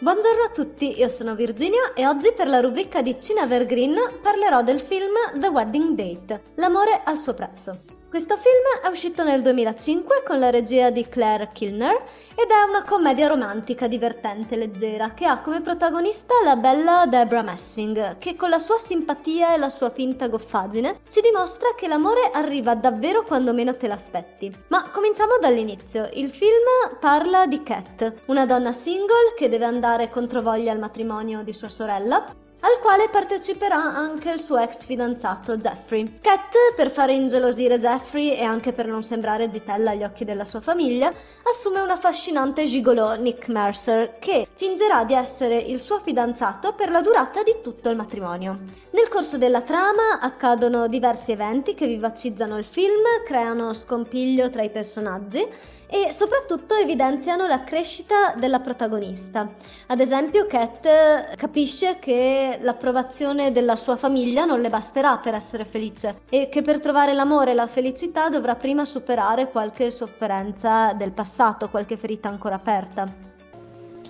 Buongiorno a tutti, io sono Virginia e oggi per la rubrica di Cinevergreen parlerò del film The Wedding Date, l'amore al suo prezzo. Questo film è uscito nel 2005 con la regia di Claire Kilner ed è una commedia romantica divertente e leggera che ha come protagonista la bella Debra Messing, che con la sua simpatia e la sua finta goffaggine ci dimostra che l'amore arriva davvero quando meno te l'aspetti. Ma cominciamo dall'inizio. Il film parla di Cat, una donna single che deve andare controvoglia al matrimonio di sua sorella al quale parteciperà anche il suo ex fidanzato Jeffrey. Cat, per fare ingelosire Jeffrey e anche per non sembrare zitella agli occhi della sua famiglia, assume un affascinante gigolò Nick Mercer che fingerà di essere il suo fidanzato per la durata di tutto il matrimonio. Nel corso della trama accadono diversi eventi che vivacizzano il film, creano scompiglio tra i personaggi e soprattutto evidenziano la crescita della protagonista. Ad esempio, Cat capisce che l'approvazione della sua famiglia non le basterà per essere felice e che per trovare l'amore e la felicità dovrà prima superare qualche sofferenza del passato, qualche ferita ancora aperta.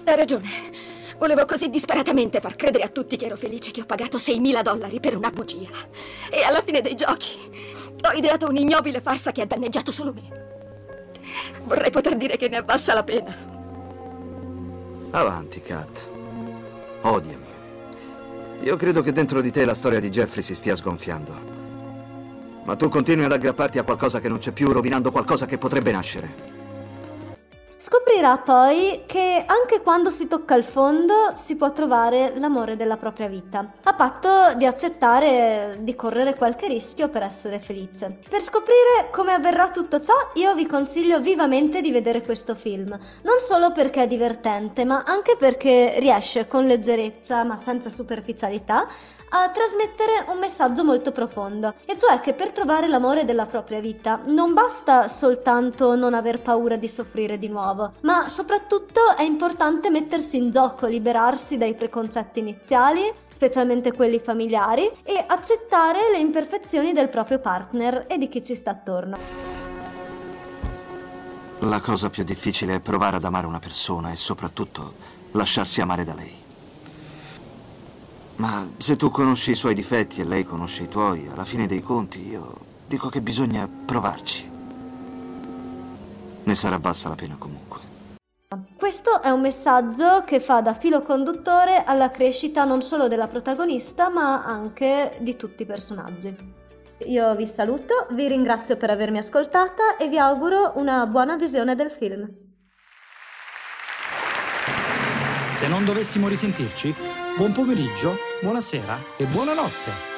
Hai ragione. Volevo così disperatamente far credere a tutti che ero felice che ho pagato 6.000 dollari per una bugia. E alla fine dei giochi ho ideato un'ignobile farsa che ha danneggiato solo me. Vorrei poter dire che ne è valsa la pena. Avanti, Kat. Odiami. Io credo che dentro di te la storia di Jeffrey si stia sgonfiando. Ma tu continui ad aggrapparti a qualcosa che non c'è più, rovinando qualcosa che potrebbe nascere. Scoprirà poi che anche quando si tocca il fondo si può trovare l'amore della propria vita, a patto di accettare di correre qualche rischio per essere felice. Per scoprire come avverrà tutto ciò, io vi consiglio vivamente di vedere questo film, non solo perché è divertente, ma anche perché riesce con leggerezza, ma senza superficialità, a trasmettere un messaggio molto profondo, e cioè che per trovare l'amore della propria vita non basta soltanto non aver paura di soffrire di nuovo, ma soprattutto è importante mettersi in gioco, liberarsi dai preconcetti iniziali, specialmente quelli familiari, e accettare le imperfezioni del proprio partner e di chi ci sta attorno. La cosa più difficile è provare ad amare una persona e soprattutto lasciarsi amare da lei. Ma se tu conosci i suoi difetti e lei conosce i tuoi, alla fine dei conti io dico che bisogna provarci. Ne sarà valsa la pena comunque. Questo è un messaggio che fa da filo conduttore alla crescita non solo della protagonista, ma anche di tutti i personaggi. Io vi saluto, vi ringrazio per avermi ascoltata e vi auguro una buona visione del film. Se non dovessimo risentirci, buon pomeriggio, buonasera e buonanotte.